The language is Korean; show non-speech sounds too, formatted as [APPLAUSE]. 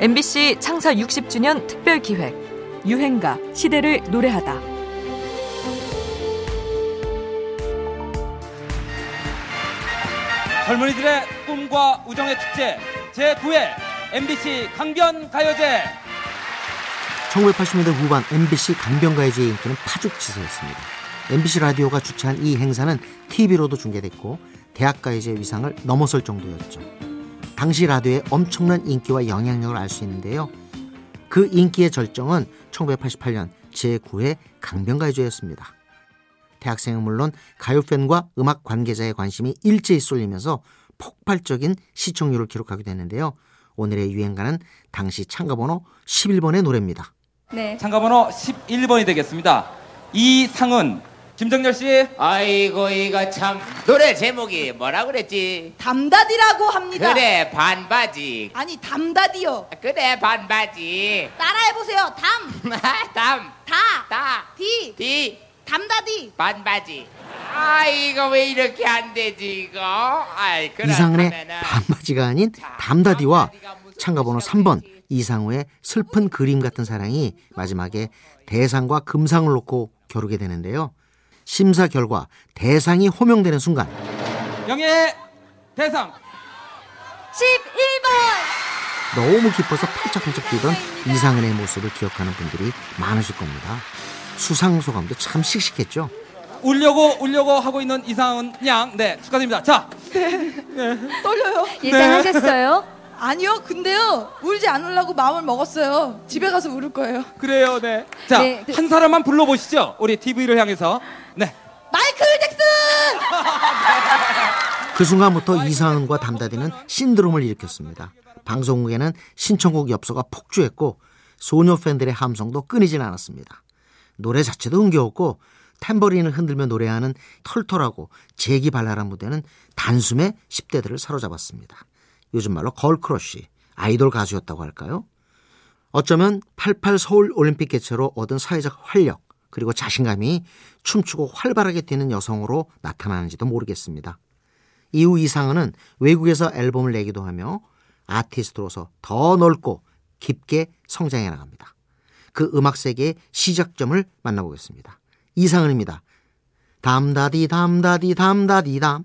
MBC 창사 60주년 특별 기획 유행가 시대를 노래하다. 젊은이들의 꿈과 우정의 축제 제9회 MBC 강변 가요제 1980년대 후반 MBC 강변가요제의 인기는 파죽지세였습니다. MBC 라디오가 주최한 이 행사는 TV로도 중계됐고 대학가요제 위상을 넘어설 정도였죠. 당시 라디오의 엄청난 인기와 영향력을 알 수 있는데요. 그 인기의 절정은 1988년 제9회 강변가요제였습니다. 대학생은 물론 가요팬과 음악 관계자의 관심이 일제히 쏠리면서 폭발적인 시청률을 기록하게 됐는데요. 오늘의 유행가는 당시 참가번호 11번의 노래입니다. 네. 참가번호 11번이 되겠습니다. 이 상은 김정열 씨. 아이고 이거 참. 노래 제목이 뭐라 그랬지? 담다디라고 합니다. 그래 반바지. 아니 담다디요. 그래 반바지. 따라해 보세요. 담, [LAUGHS] 담, 다, 다, 디, 디, 담다디. 반바지. 아 이거 왜 이렇게 안 되지 이거? 아이 이상은의 반바지가 아닌 담다디와 참가번호 3번. 이상우의 슬픈 그림 같은 사랑이 마지막에 대상과 금상을 놓고 겨루게 되는데요. 심사 결과 대상이 호명되는 순간 영예 대상 11번. 너무 기뻐서 팔짝팔짝 뛰던 이상은의 모습을 기억하는 분들이 많으실 겁니다. 수상 소감도 참 씩씩했죠. 울려고 울려고 하고 있는 이상은 양. 네, 축하드립니다. 자, 떨려요. 예상하셨어요? 아니요. 근데요. 울지 않으려고 마음을 먹었어요. 집에 가서 울을 거예요. 그래요. 네. 자, 네. 한 사람만 불러 보시죠. 우리 TV를 향해서. 네. 마이클 잭슨. [LAUGHS] 그 순간부터 이상은과 담다디는 신드롬을 일으켰습니다. 방송국에는 신청곡 엽서가 폭주했고 소녀 팬들의 함성도 끊이질 않았습니다. 노래 자체도 흥겨웠고 탬버린을 흔들며 노래하는 털털하고 재기발랄한 무대는 단숨에 10대들을 사로잡았습니다. 요즘 말로 girl crush, 아이돌 가수였다고 할까요? 어쩌면 88 서울 올림픽 개최로 얻은 사회적 활력 그리고 자신감이 춤추고 활발하게 뛰는 여성으로 나타나는지도 모르겠습니다. 이후 이상은은 외국에서 앨범을 내기도 하며 아티스트로서 더 넓고 깊게 성장해 나갑니다. 그 음악 세계의 시작점을 만나보겠습니다. 이상은입니다. 담다디 담다디 담다디 담.